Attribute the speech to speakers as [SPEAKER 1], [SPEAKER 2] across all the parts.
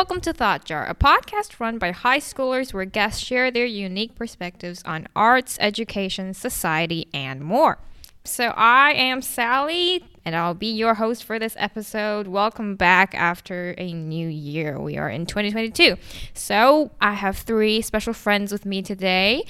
[SPEAKER 1] Welcome to Thought Jar, a podcast run by high schoolers where guests share their unique perspectives on arts, education, society, and more. So, I am Sally, and I'll be your host for this episode. Welcome back after a new year. We are in 2022. So, I have three special friends with me today.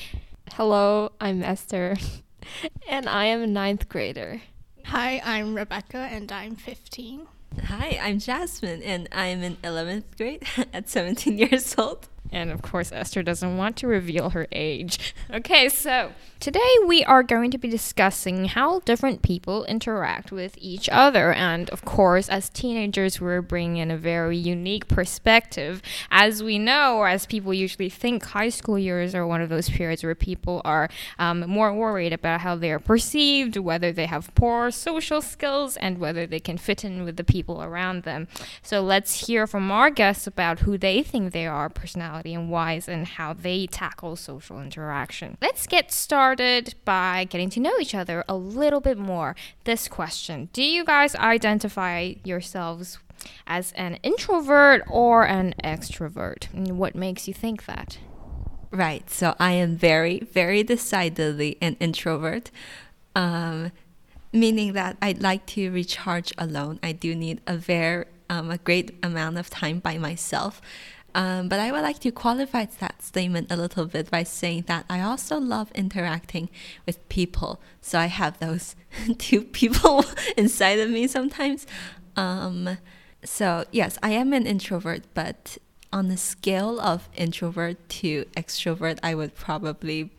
[SPEAKER 2] Hello, I'm Esther, and I am a ninth grader.
[SPEAKER 3] Hi, I'm Rebecca, and I'm 15.
[SPEAKER 4] Hi, I'm Jasmine, and I'm in 11th grade at 17 years old.
[SPEAKER 1] And of course, Esther doesn't want to reveal her age. Okay, so today we are going to be discussing how different people interact with each other. And of course, as teenagers, we're bringing in a very unique perspective. As we know, or as people usually think, high school years are one of those periods where people are um, more worried about how they are perceived, whether they have poor social skills, and whether they can fit in with the people around them. So let's hear from our guests about who they think they are, personality personality and whys and how they tackle social interaction. Let's get started by getting to know each other a little bit more. This question Do you guys identify yourselves as an introvert or an extrovert? And what makes you think that?
[SPEAKER 4] Right. So I am very, very decidedly an introvert. Um, meaning that I'd like to recharge alone. I do need a very um, a great amount of time by myself. Um, but I would like to qualify that statement a little bit by saying that I also love interacting with people. So I have those two people inside of me sometimes. Um, so, yes, I am an introvert, but on the scale of introvert to extrovert, I would probably,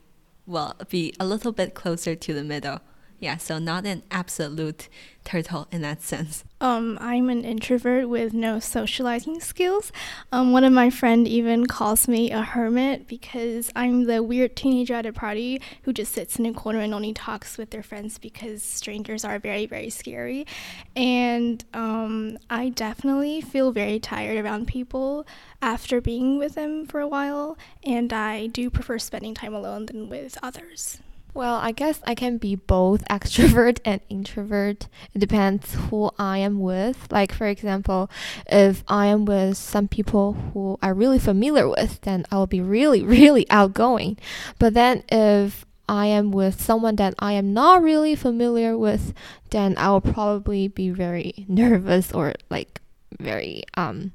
[SPEAKER 4] well, be a little bit closer to the middle. Yeah, so not an absolute turtle in that sense.
[SPEAKER 3] Um, I'm an introvert with no socializing skills. Um, one of my friend even calls me a hermit because I'm the weird teenager at a party who just sits in a corner and only talks with their friends because strangers are very, very scary. And um, I definitely feel very tired around people after being with them for a while, and I do prefer spending time alone than with others.
[SPEAKER 2] Well, I guess I can be both extrovert and introvert. It depends who I am with. Like, for example, if I am with some people who I'm really familiar with, then I will be really, really outgoing. But then if I am with someone that I am not really familiar with, then I will probably be very nervous or like very um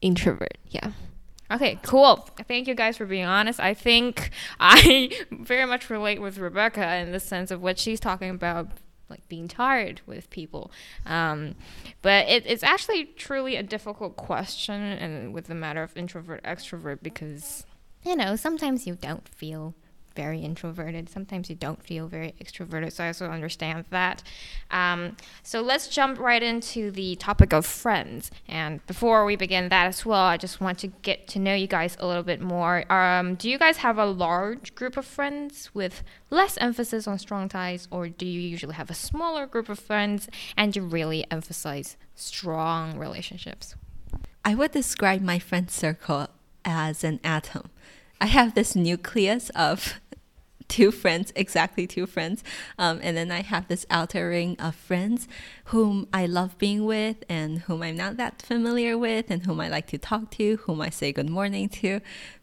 [SPEAKER 2] introvert. Yeah.
[SPEAKER 1] Okay, cool. Thank you guys for being honest. I think I very much relate with Rebecca in the sense of what she's talking about, like being tired with people. Um, but it, it's actually truly a difficult question, and with the matter of introvert extrovert, because you know sometimes you don't feel very introverted. Sometimes you don't feel very extroverted. So I also understand that. Um, so let's jump right into the topic of friends. And before we begin that as well, I just want to get to know you guys a little bit more. Um, do you guys have a large group of friends with less emphasis on strong ties, or do you usually have a smaller group of friends and you really emphasize strong relationships?
[SPEAKER 4] I would describe my friend circle as an atom. I have this nucleus of two friends, exactly two friends. Um, and then I have this outer ring of friends whom I love being with and whom I'm not that familiar with and whom I like to talk to, whom I say good morning to.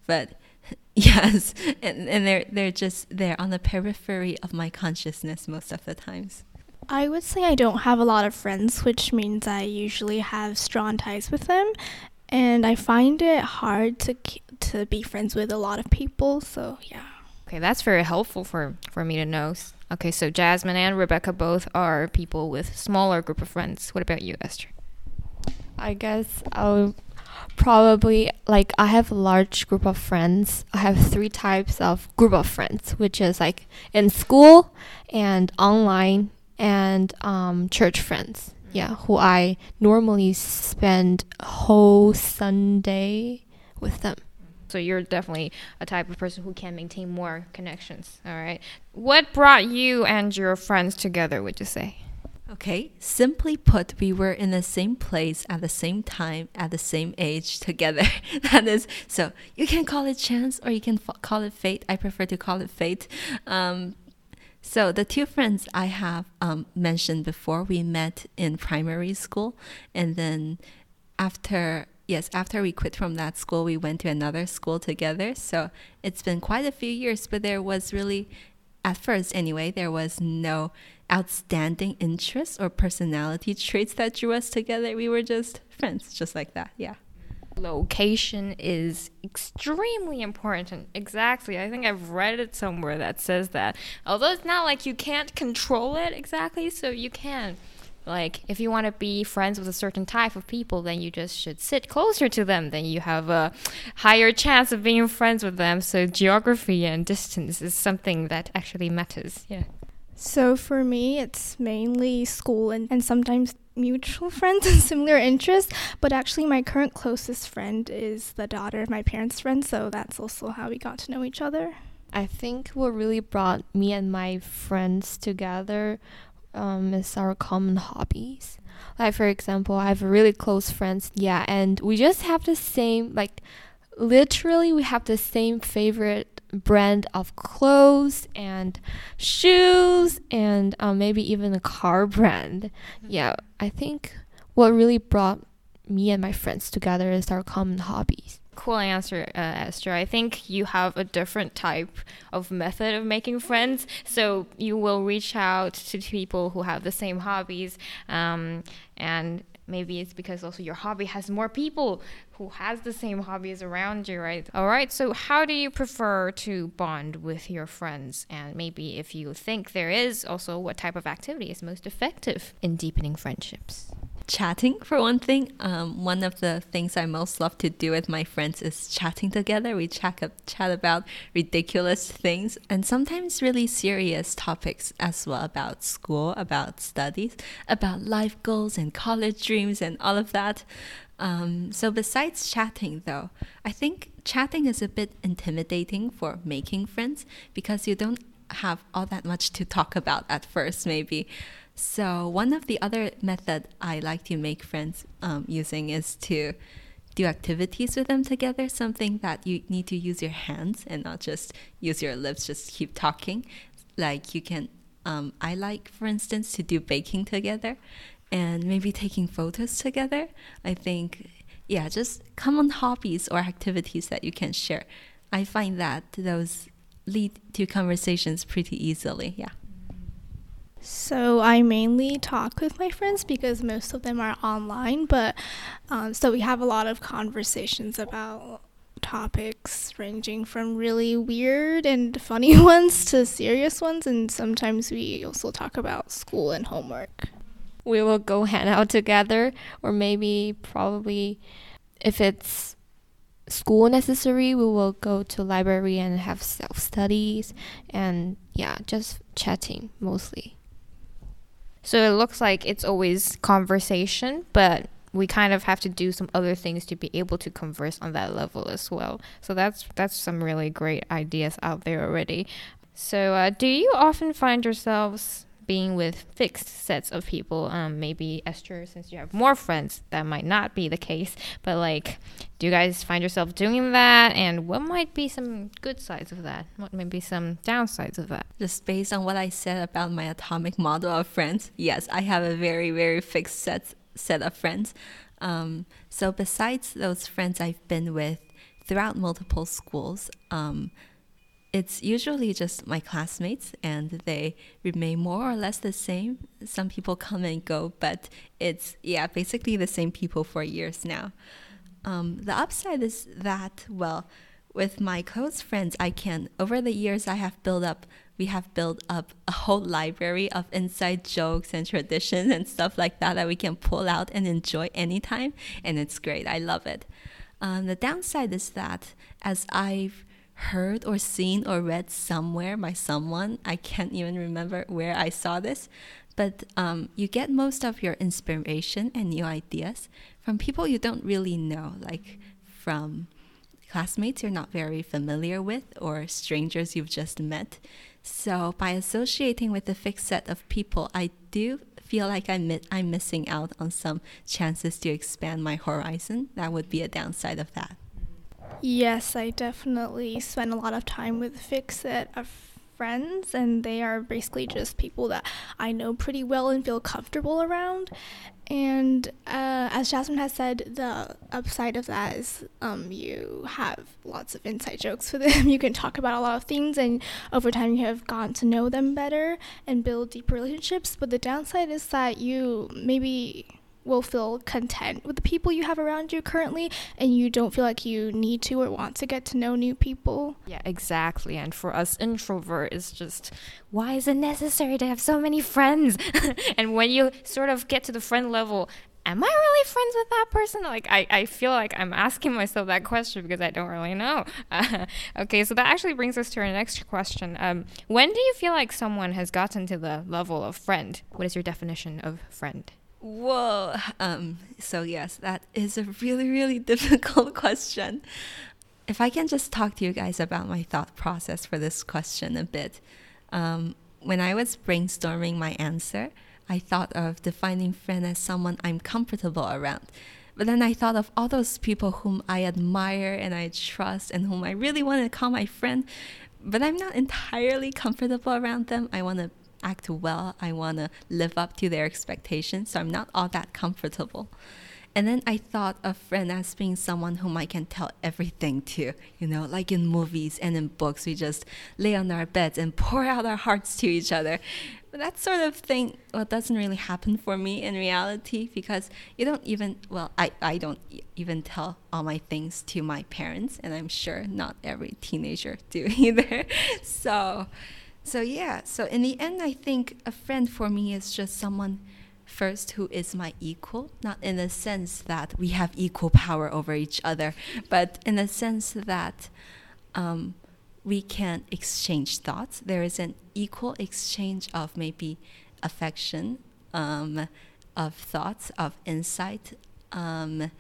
[SPEAKER 4] But yes, and, and they're, they're just, they're on the periphery of my consciousness most of the times.
[SPEAKER 3] I would say I don't have a lot of friends, which means I usually have strong ties with them. And I find it hard to to be friends with a lot of people, so yeah.
[SPEAKER 1] Okay, that's very helpful for, for me to know. Okay, so Jasmine and Rebecca both are people with smaller group of friends. What about you, Esther?
[SPEAKER 2] I guess I'll probably like I have a large group of friends. I have three types of group of friends, which is like in school and online and um, church friends. Yeah, who I normally spend a whole Sunday with them.
[SPEAKER 1] So you're definitely a type of person who can maintain more connections. All right. What brought you and your friends together, would you say?
[SPEAKER 4] Okay, simply put, we were in the same place at the same time at the same age together. that is, so you can call it chance or you can call it fate. I prefer to call it fate. Um, so the two friends I have um, mentioned before, we met in primary school, and then after yes, after we quit from that school, we went to another school together. So it's been quite a few years, but there was really, at first anyway, there was no outstanding interests or personality traits that drew us together. We were just friends, just like that. Yeah.
[SPEAKER 1] Location is extremely important. Exactly. I think I've read it somewhere that says that. Although it's not like you can't control it exactly, so you can. Like, if you want to be friends with a certain type of people, then you just should sit closer to them. Then you have a higher chance of being friends with them. So, geography and distance is something that actually matters. Yeah.
[SPEAKER 3] So, for me, it's mainly school and, and sometimes mutual friends and similar interests. But actually, my current closest friend is the daughter of my parents' friend. So, that's also how we got to know each other.
[SPEAKER 2] I think what really brought me and my friends together um, is our common hobbies. Like for example, I have really close friends, yeah, and we just have the same like literally we have the same favorite brand of clothes and shoes and um, maybe even a car brand. Yeah, I think what really brought me and my friends together is our common hobbies.
[SPEAKER 1] Cool answer, uh, Esther. I think you have a different type of method of making friends. So you will reach out to people who have the same hobbies, um, and maybe it's because also your hobby has more people who has the same hobbies around you, right? All right. So how do you prefer to bond with your friends? And maybe if you think there is, also what type of activity is most effective in deepening friendships?
[SPEAKER 4] Chatting for one thing. Um, one of the things I most love to do with my friends is chatting together. We chat, chat about ridiculous things and sometimes really serious topics as well about school, about studies, about life goals and college dreams and all of that. Um, so besides chatting though, I think chatting is a bit intimidating for making friends because you don't have all that much to talk about at first maybe. So one of the other method I like to make friends um, using is to do activities with them together. Something that you need to use your hands and not just use your lips. Just keep talking. Like you can. Um, I like, for instance, to do baking together, and maybe taking photos together. I think, yeah, just common hobbies or activities that you can share. I find that those lead to conversations pretty easily. Yeah.
[SPEAKER 3] So I mainly talk with my friends because most of them are online, but um, so we have a lot of conversations about topics ranging from really weird and funny ones to serious ones, and sometimes we also talk about school and homework.
[SPEAKER 2] We will go hang out together, or maybe probably if it's school necessary, we will go to library and have self studies and yeah, just chatting mostly.
[SPEAKER 1] So it looks like it's always conversation, but we kind of have to do some other things to be able to converse on that level as well. So that's that's some really great ideas out there already. So uh, do you often find yourselves being with fixed sets of people. Um, maybe Esther, since you have more friends, that might not be the case. But like, do you guys find yourself doing that? And what might be some good sides of that? What may be some downsides of that?
[SPEAKER 4] Just based on what I said about my atomic model of friends, yes, I have a very very fixed set set of friends. Um, so besides those friends I've been with throughout multiple schools. Um, it's usually just my classmates and they remain more or less the same. Some people come and go, but it's, yeah, basically the same people for years now. Um, the upside is that, well, with my close friends, I can, over the years, I have built up, we have built up a whole library of inside jokes and traditions and stuff like that that we can pull out and enjoy anytime. And it's great. I love it. Um, the downside is that as I've heard or seen or read somewhere by someone. I can't even remember where I saw this, but um, you get most of your inspiration and new ideas from people you don't really know, like from classmates you're not very familiar with or strangers you've just met. So by associating with a fixed set of people, I do feel like I'm, mi- I'm missing out on some chances to expand my horizon. That would be a downside of that.
[SPEAKER 3] Yes, I definitely spend a lot of time with set of friends, and they are basically just people that I know pretty well and feel comfortable around. And uh, as Jasmine has said, the upside of that is um, you have lots of inside jokes with them. you can talk about a lot of things, and over time, you have gotten to know them better and build deep relationships. But the downside is that you maybe will feel content with the people you have around you currently and you don't feel like you need to or want to get to know new people.
[SPEAKER 1] Yeah, exactly. And for us introvert it's just why is it necessary to have so many friends? and when you sort of get to the friend level, am I really friends with that person? Like, I, I feel like I'm asking myself that question because I don't really know. Okay, so that actually brings us to our next question. Um, when do you feel like someone has gotten to the level of friend? What is your definition of friend?
[SPEAKER 4] Whoa. Um, so, yes, that is a really, really difficult question. If I can just talk to you guys about my thought process for this question a bit. Um, when I was brainstorming my answer, I thought of defining friend as someone I'm comfortable around. But then I thought of all those people whom I admire and I trust and whom I really want to call my friend, but I'm not entirely comfortable around them. I want to act well. I want to live up to their expectations. So I'm not all that comfortable. And then I thought of friend as being someone whom I can tell everything to, you know, like in movies and in books, we just lay on our beds and pour out our hearts to each other. But that sort of thing, well, doesn't really happen for me in reality because you don't even, well, I, I don't even tell all my things to my parents, and I'm sure not every teenager do either. so, so yeah, so in the end, I think a friend for me is just someone first who is my equal, not in the sense that we have equal power over each other, but in the sense that um, we can exchange thoughts. There is an equal exchange of maybe affection, um, of thoughts, of insight, um,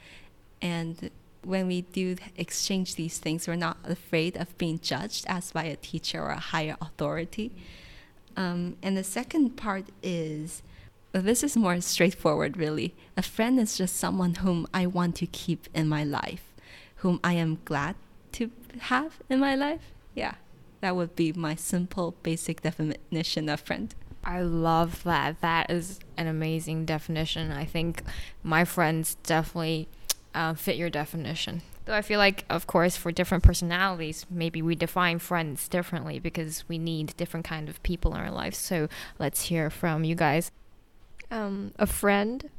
[SPEAKER 4] and when we do exchange these things, we're not afraid of being judged as by a teacher or a higher authority. Um, and the second part is well, this is more straightforward, really. A friend is just someone whom I want to keep in my life, whom I am glad to have in my life. Yeah, that would be my simple, basic definition of friend.
[SPEAKER 1] I love that. That is an amazing definition. I think my friends definitely uh, fit your definition. Though I feel like, of course, for different personalities, maybe we define friends differently because we need different kind of people in our lives. So let's hear from you guys.
[SPEAKER 2] Um, a friend,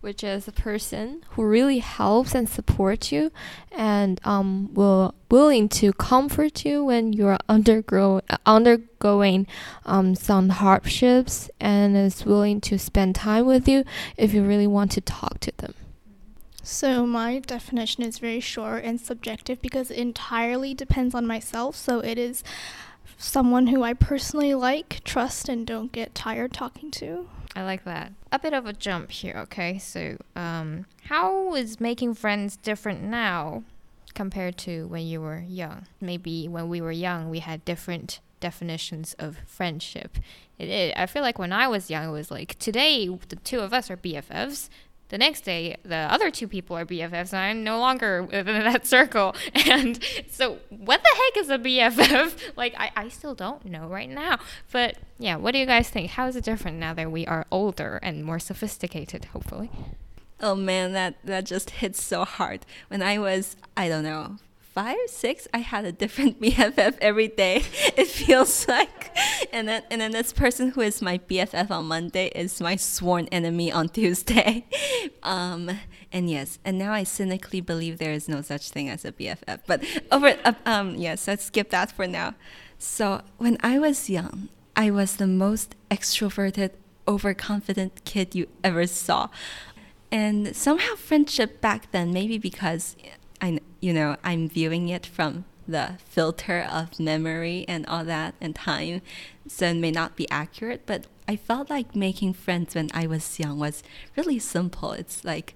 [SPEAKER 2] which is a person who really helps and supports you, and um, will willing to comfort you when you're undergo undergoing um, some hardships, and is willing to spend time with you if you really want to talk to them.
[SPEAKER 3] So, my definition is very short and subjective because it entirely depends on myself. So, it is someone who I personally like, trust, and don't get tired talking to.
[SPEAKER 1] I like that. A bit of a jump here, okay? So, um, how is making friends different now compared to when you were young? Maybe when we were young, we had different definitions of friendship. It, it, I feel like when I was young, it was like today the two of us are BFFs the next day the other two people are BFFs and I'm no longer within that circle. And so what the heck is a BFF? like I, I still don't know right now. But yeah, what do you guys think? How is it different now that we are older and more sophisticated, hopefully?
[SPEAKER 4] Oh man, that that just hits so hard. When I was, I don't know, five, six, I had a different BFF every day. It feels like, and then and then this person who is my BFF on Monday is my sworn enemy on Tuesday. Um, and yes, and now I cynically believe there is no such thing as a BFF. But over, uh, um, yes, let's skip that for now. So when I was young, I was the most extroverted, overconfident kid you ever saw. And somehow friendship back then, maybe because I, you know, I'm viewing it from the filter of memory and all that and time, so it may not be accurate. But I felt like making friends when I was young was really simple. It's like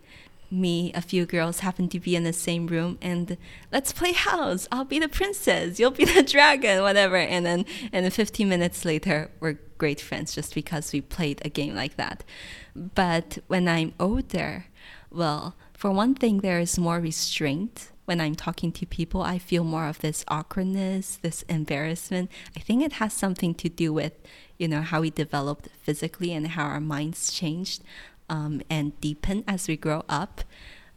[SPEAKER 4] me, a few girls happen to be in the same room, and let's play house. I'll be the princess, you'll be the dragon, whatever. And then, and then 15 minutes later, we're great friends just because we played a game like that. But when I'm older, well, for one thing, there is more restraint when I'm talking to people. I feel more of this awkwardness, this embarrassment. I think it has something to do with, you know, how we developed physically and how our minds changed. um, and deepen as we grow up.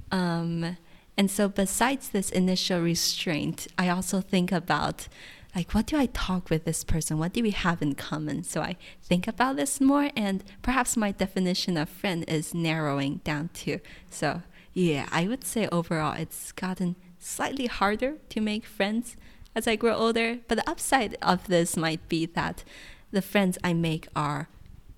[SPEAKER 4] Um, and so, besides this initial restraint, I also think about like, what do I talk with this person? What do we have in common? So I think about this more, and perhaps my definition of friend is narrowing down to. So, yeah, I would say overall it's gotten slightly harder to make friends as I grow older. But the upside of this might be that the friends I make are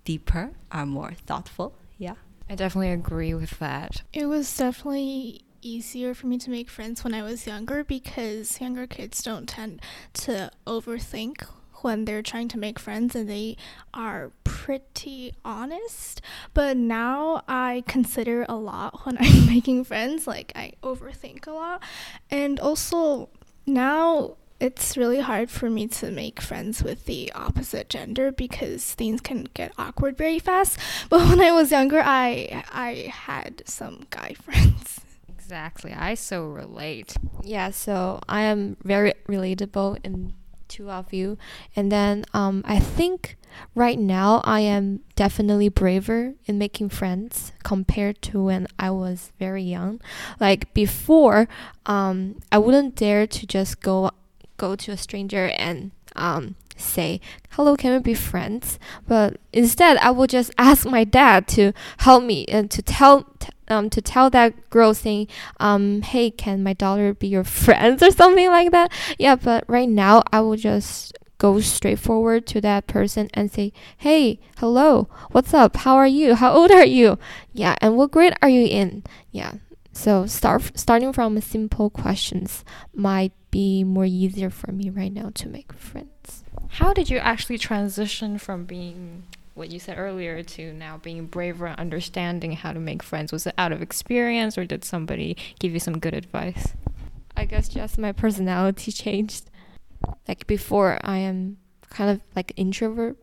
[SPEAKER 4] deeper, are more thoughtful. Yeah.
[SPEAKER 1] I definitely agree with that.
[SPEAKER 3] It was definitely easier for me to make friends when I was younger because younger kids don't tend to overthink when they're trying to make friends and they are pretty honest. But now I consider a lot when I'm making friends, like I overthink a lot. And also now it's really hard for me to make friends with the opposite gender because things can get awkward very fast. But when I was younger, I I had some guy friends.
[SPEAKER 1] Exactly. I so relate.
[SPEAKER 2] Yeah, so I am very relatable in two of you. And then um, I think right now I am definitely braver in making friends compared to when I was very young. Like before, um, I wouldn't dare to just go go to a stranger and um, say, hello, can we be friends? But instead, I will just ask my dad to help me and to tell, t- um, to tell that girl saying, um, hey, can my daughter be your friends or something like that? Yeah, but right now, I will just go straight forward to that person and say, hey, hello, what's up? How are you? How old are you? Yeah, and what grade are you in? Yeah. So start starting from simple questions might be more easier for me right now to make friends.
[SPEAKER 1] How did you actually transition from being what you said earlier to now being braver and understanding how to make friends? Was it out of experience or did somebody give you some good advice?
[SPEAKER 2] I guess just my personality changed. Like before, I am kind of like introvert,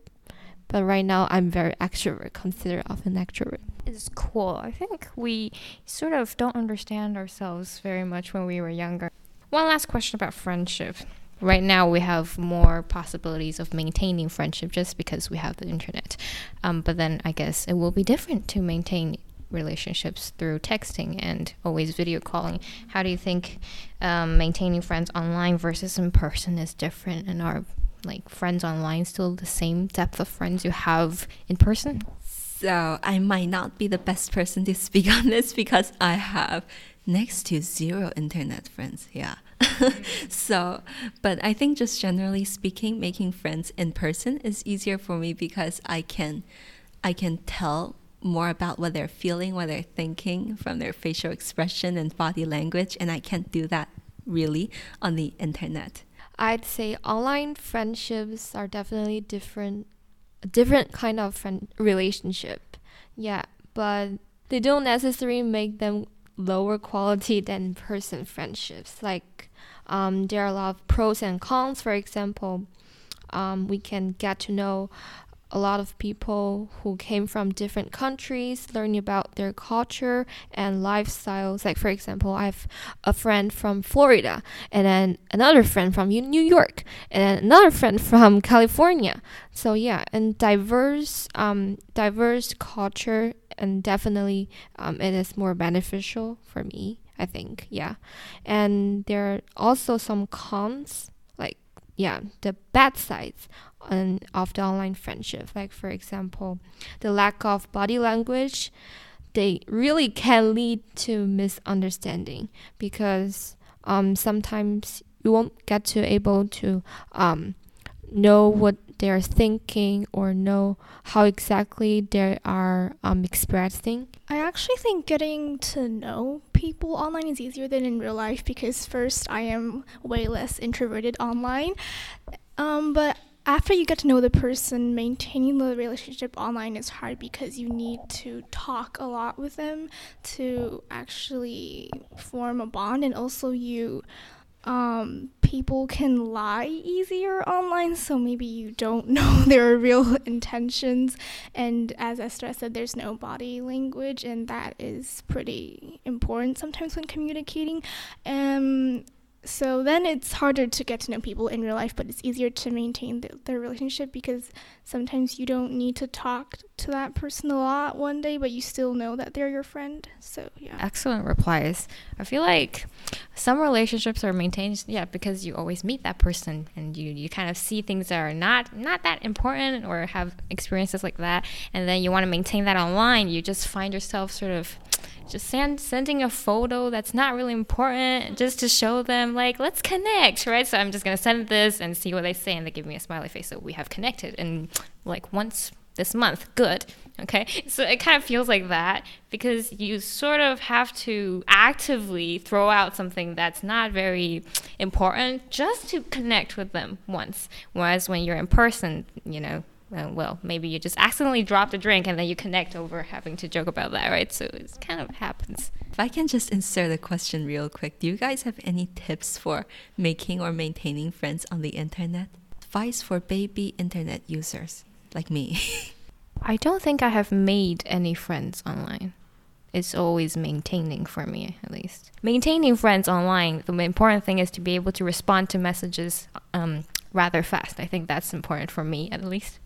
[SPEAKER 2] but right now I'm very extrovert, considered of an extrovert.
[SPEAKER 1] It's cool. I think we sort of don't understand ourselves very much when we were younger. One last question about friendship. Right now, we have more possibilities of maintaining friendship just because we have the internet. Um, but then I guess it will be different to maintain relationships through texting and always video calling. How do you think um, maintaining friends online versus in person is different? And are like friends online still the same depth of friends you have in person?
[SPEAKER 4] So I might not be the best person to speak on this because I have next to zero internet friends. Yeah. so, but I think just generally speaking, making friends in person is easier for me because I can, I can tell more about what they're feeling, what they're thinking from their facial expression and body language, and I can't do that really on the internet.
[SPEAKER 2] I'd say online friendships are definitely different, a different kind of friend relationship. Yeah, but they don't necessarily make them lower quality than person friendships. Like um, there are a lot of pros and cons. For example, um, we can get to know a lot of people who came from different countries, learning about their culture and lifestyles. Like, for example, I have a friend from Florida, and then another friend from New York, and another friend from California. So yeah, and diverse, um, diverse culture, and definitely, um, it is more beneficial for me. I think, yeah, and there are also some cons, like yeah, the bad sides on, of the online friendship. Like, for example, the lack of body language, they really can lead to misunderstanding because um, sometimes you won't get to able to um, know what they're thinking or know how exactly they are um, expressing.
[SPEAKER 3] I actually think getting to know people online is easier than in real life because first I am way less introverted online. Um, but after you get to know the person, maintaining the relationship online is hard because you need to talk a lot with them to actually form a bond, and also you. Um, people can lie easier online, so maybe you don't know their real intentions. And as Esther said, there's no body language, and that is pretty important sometimes when communicating. Um, So then it's harder to get to know people in real life, but it's easier to maintain the, the relationship because sometimes you don't need to talk to that person a lot one day, but you still know that they're your friend. So yeah.
[SPEAKER 1] Excellent replies. I feel like some relationships are maintained, yeah, because you always meet that person and you, you kind of see things that are not not that important or have experiences like that, and then you want to maintain that online. You just find yourself sort of just send, sending a photo that's not really important just to show them like let's connect right so i'm just going to send this and see what they say and they give me a smiley face so we have connected and like once this month good okay so it kind of feels like that because you sort of have to actively throw out something that's not very important just to connect with them once whereas when you're in person you know uh, well, maybe you just accidentally dropped a drink and then you connect over having to joke about that, right? So it kind of happens.
[SPEAKER 4] If I can just insert a question real quick, do you guys have any tips for making or maintaining friends on the internet? Advice for baby internet users like me.
[SPEAKER 1] I don't think I have made any friends online. It's always maintaining for me, at least. Maintaining friends online, the important thing is to be able to respond to messages um, rather fast. I think that's important for me, at least.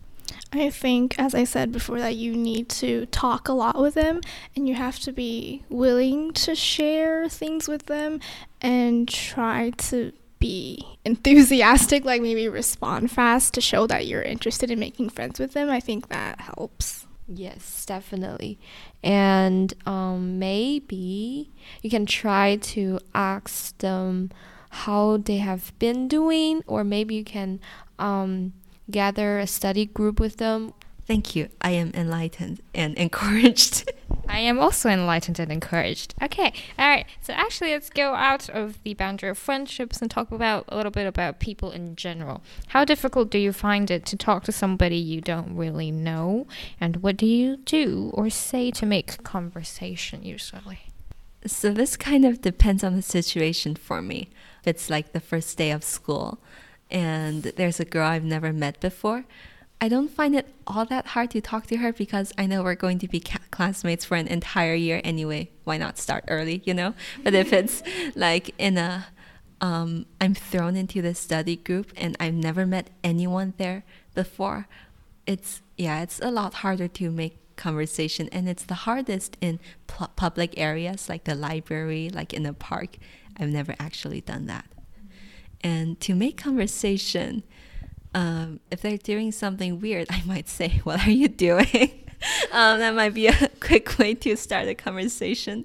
[SPEAKER 3] I think, as I said before, that you need to talk a lot with them and you have to be willing to share things with them and try to be enthusiastic, like maybe respond fast to show that you're interested in making friends with them. I think that helps.
[SPEAKER 2] Yes, definitely. And um, maybe you can try to ask them how they have been doing, or maybe you can. Um, gather a study group with them.
[SPEAKER 4] Thank you. I am enlightened and encouraged.
[SPEAKER 1] I am also enlightened and encouraged. Okay, all right. So actually, let's go out of the boundary of friendships and talk about a little bit about people in general. How difficult do you find it to talk to somebody you don't really know, and what do you do or say to make conversation usually?
[SPEAKER 4] So this kind of depends on the situation for me. It's like the first day of school and there's a girl I've never met before, I don't find it all that hard to talk to her because I know we're going to be classmates for an entire year anyway. Why not start early, you know? But if it's like in a, um, I'm thrown into the study group and I've never met anyone there before, it's, yeah, it's a lot harder to make conversation and it's the hardest in public areas like the library, like in a park. I've never actually done that and to make conversation. Um, if they're doing something weird, I might say, "What are you doing?" um, that might be a quick way to start a conversation.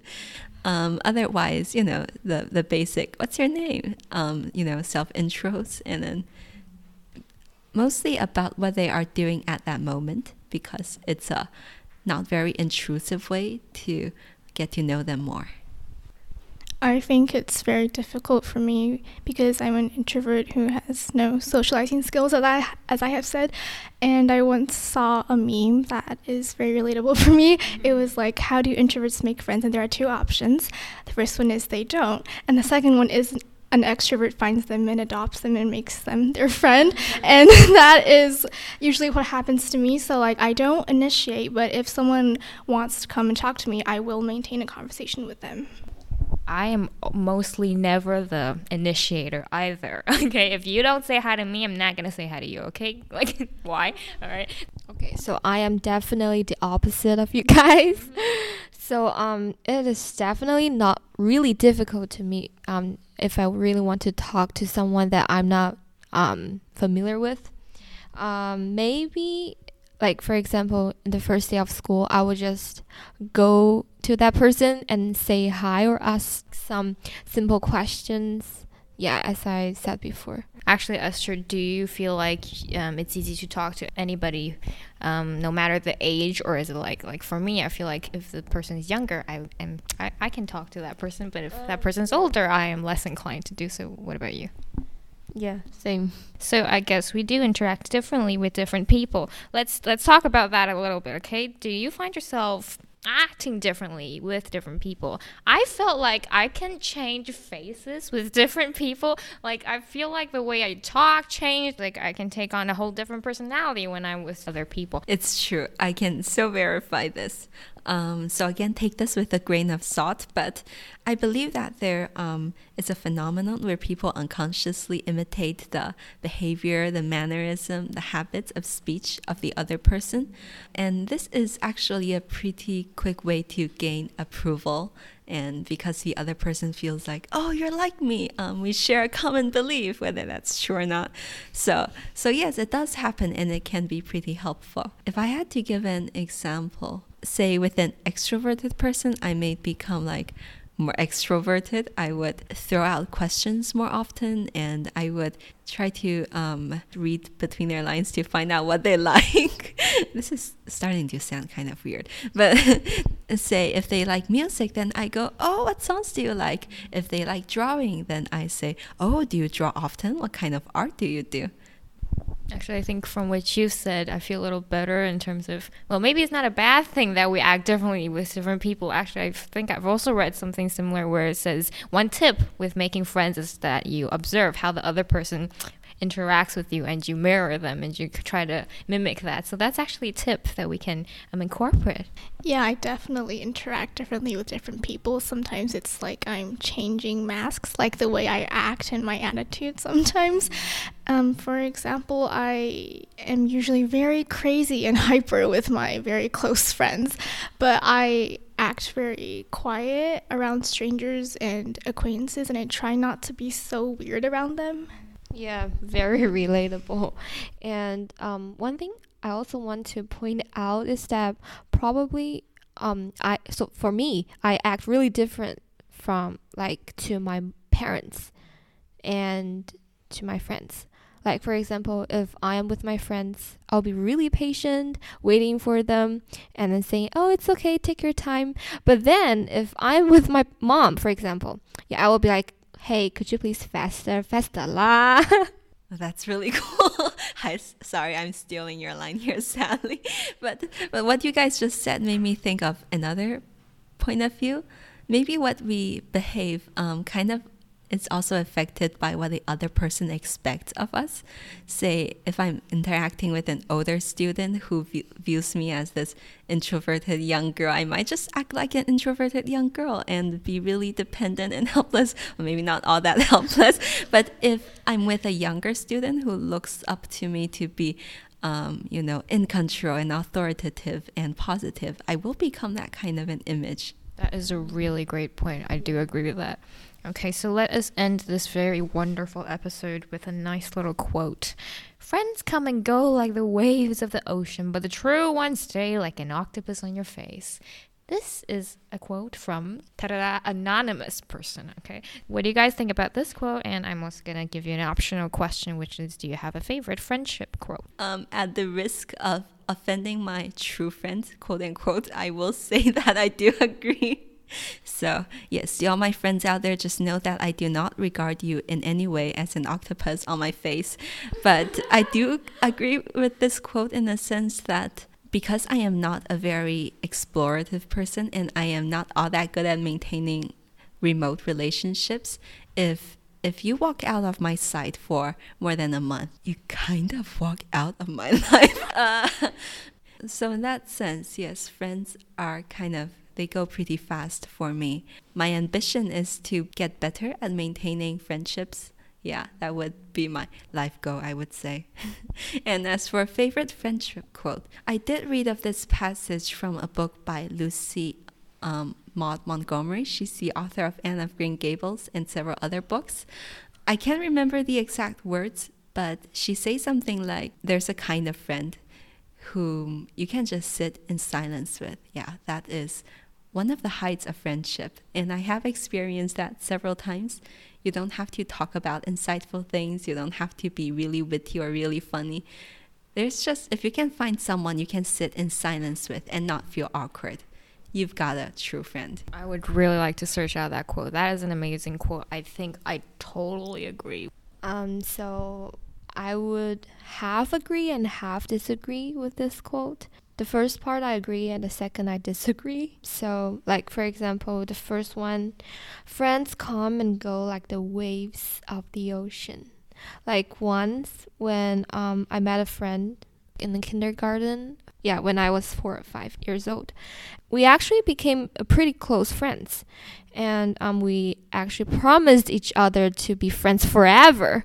[SPEAKER 4] Um, otherwise, you know, the the basic "What's your name?" Um, you know, self intros, and then mostly about what they are doing at that moment, because it's a not very intrusive way to get to know them more.
[SPEAKER 3] I think it's very difficult for me because I'm an introvert who has no socializing skills, as I as I have said. And I once saw a meme that is very relatable for me. It was like, "How do introverts make friends?" And there are two options. The first one is they don't, and the second one is an extrovert finds them and adopts them and makes them their friend and that is usually what happens to me so like i don't initiate but if someone wants to come and talk to me i will maintain a conversation with them
[SPEAKER 1] I am mostly never the initiator either. Okay, if you don't say hi to me, I'm not gonna say hi to you. Okay, like why? All right.
[SPEAKER 2] Okay, so I am definitely the opposite of you guys. so um, it is definitely not really difficult to me um if I really want to talk to someone that I'm not um familiar with. Um, maybe like for example in the first day of school i would just go to that person and say hi or ask some simple questions yeah as i said before.
[SPEAKER 1] Actually esther do you feel like um, it's easy to talk to anybody um, no matter the age or is it like like for me i feel like if the person is younger i am I, I can talk to that person but if that person's older i am less inclined to do so. What about you
[SPEAKER 2] yeah, same.
[SPEAKER 1] So I guess we do interact differently with different people. Let's let's talk about that a little bit, okay? Do you find yourself acting differently with different people. I felt like I can change faces with different people. Like I feel like the way I talk changed. Like I can take on a whole different personality when I'm with other people.
[SPEAKER 4] It's true. I can so verify this. Um, so again, take this with a grain of salt. But I believe that there um, is a phenomenon where people unconsciously imitate the behavior, the mannerism, the habits of speech of the other person, and this is actually a pretty quick way to gain approval and because the other person feels like oh you're like me. Um, we share a common belief whether that's true or not. So so yes it does happen and it can be pretty helpful. If i had to give an example say with an extroverted person i may become like more extroverted, I would throw out questions more often and I would try to um, read between their lines to find out what they like. this is starting to sound kind of weird. But say if they like music, then I go, Oh, what songs do you like? If they like drawing, then I say, Oh, do you draw often? What kind of art do you do?
[SPEAKER 1] Actually, I think from what you said, I feel a little better in terms of, well, maybe it's not a bad thing that we act differently with different people. Actually, I think I've also read something similar where it says one tip with making friends is that you observe how the other person interacts with you and you mirror them and you try to mimic that. So that's actually a tip that we can um, incorporate.
[SPEAKER 3] Yeah, I definitely interact differently with different people. Sometimes it's like I'm changing masks, like the way I act and my attitude sometimes. Um, for example, I am usually very crazy and hyper with my very close friends, but I act very quiet around strangers and acquaintances, and I try not to be so weird around them.
[SPEAKER 2] Yeah, very relatable. And um, one thing I also want to point out is that probably um, I so for me I act really different from like to my parents and to my friends. Like for example, if I am with my friends, I'll be really patient, waiting for them, and then saying, "Oh, it's okay, take your time." But then if I'm with my mom, for example, yeah, I will be like, hey, could you please faster, faster la?
[SPEAKER 4] That's really cool. I, sorry, I'm stealing your line here, sadly. But but what you guys just said made me think of another point of view. Maybe what we behave um, kind of it's also affected by what the other person expects of us. Say, if I'm interacting with an older student who views me as this introverted young girl, I might just act like an introverted young girl and be really dependent and helpless. Well, maybe not all that helpless, but if I'm with a younger student who looks up to me to be um, you know, in control and authoritative and positive, I will become that kind of an image.
[SPEAKER 1] That is a really great point. I do agree with that. Okay, so let us end this very wonderful episode with a nice little quote. Friends come and go like the waves of the ocean, but the true ones stay like an octopus on your face. This is a quote from anonymous person. Okay, what do you guys think about this quote? And I'm also gonna give you an optional question, which is, do you have a favorite friendship quote?
[SPEAKER 4] Um, at the risk of offending my true friends, quote unquote, I will say that I do agree so, yes, all my friends out there, just know that I do not regard you in any way as an octopus on my face. But I do agree with this quote in the sense that because I am not a very explorative person and I am not all that good at maintaining remote relationships, if if you walk out of my sight for more than a month, you kind of walk out of my life. Uh, so in that sense, yes, friends are kind of they go pretty fast for me. My ambition is to get better at maintaining friendships. Yeah, that would be my life goal, I would say. and as for a favorite friendship quote, I did read of this passage from a book by Lucy um, Maud Montgomery. She's the author of Anne of Green Gables and several other books. I can't remember the exact words, but she says something like, There's a kind of friend whom you can just sit in silence with. Yeah, that is one of the heights of friendship. And I have experienced that several times. You don't have to talk about insightful things, you don't have to be really witty or really funny. There's just, if you can find someone you can sit in silence with and not feel awkward, you've got a true friend.
[SPEAKER 1] I would really like to search out that quote. That is an amazing quote. I think I totally agree.
[SPEAKER 2] Um, so I would half agree and half disagree with this quote the first part I agree and the second I disagree. So, like for example, the first one, friends come and go like the waves of the ocean. Like once when um, I met a friend in the kindergarten, Yeah, when I was four or five years old. We actually became pretty close friends. And um, we actually promised each other to be friends forever.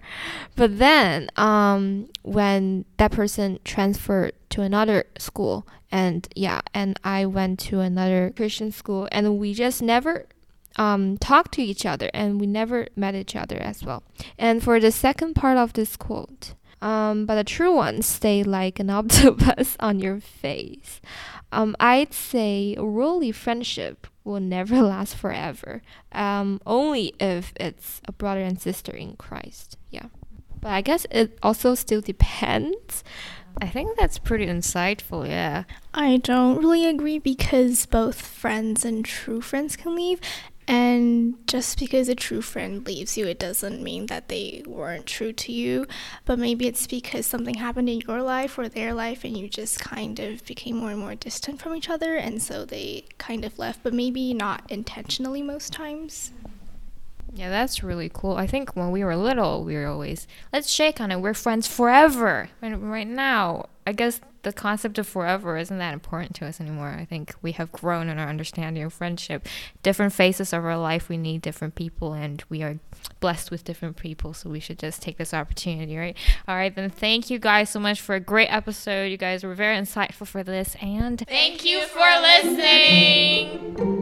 [SPEAKER 2] But then, um, when that person transferred to another school, and yeah, and I went to another Christian school, and we just never um, talk to each other and we never met each other as well. And for the second part of this quote, um, but the true ones stay like an octopus on your face. Um, I'd say really friendship will never last forever. Um, only if it's a brother and sister in Christ. Yeah. But I guess it also still depends.
[SPEAKER 1] I think that's pretty insightful, yeah.
[SPEAKER 3] I don't really agree because both friends and true friends can leave. And just because a true friend leaves you, it doesn't mean that they weren't true to you. But maybe it's because something happened in your life or their life, and you just kind of became more and more distant from each other. And so they kind of left, but maybe not intentionally most times.
[SPEAKER 1] Yeah, that's really cool. I think when we were little, we were always, let's shake on it. We're friends forever. And right now, I guess the concept of forever isn't that important to us anymore. I think we have grown in our understanding of friendship. Different phases of our life, we need different people, and we are blessed with different people. So we should just take this opportunity, right? All right, then thank you guys so much for a great episode. You guys were very insightful for this, and
[SPEAKER 5] thank you for listening.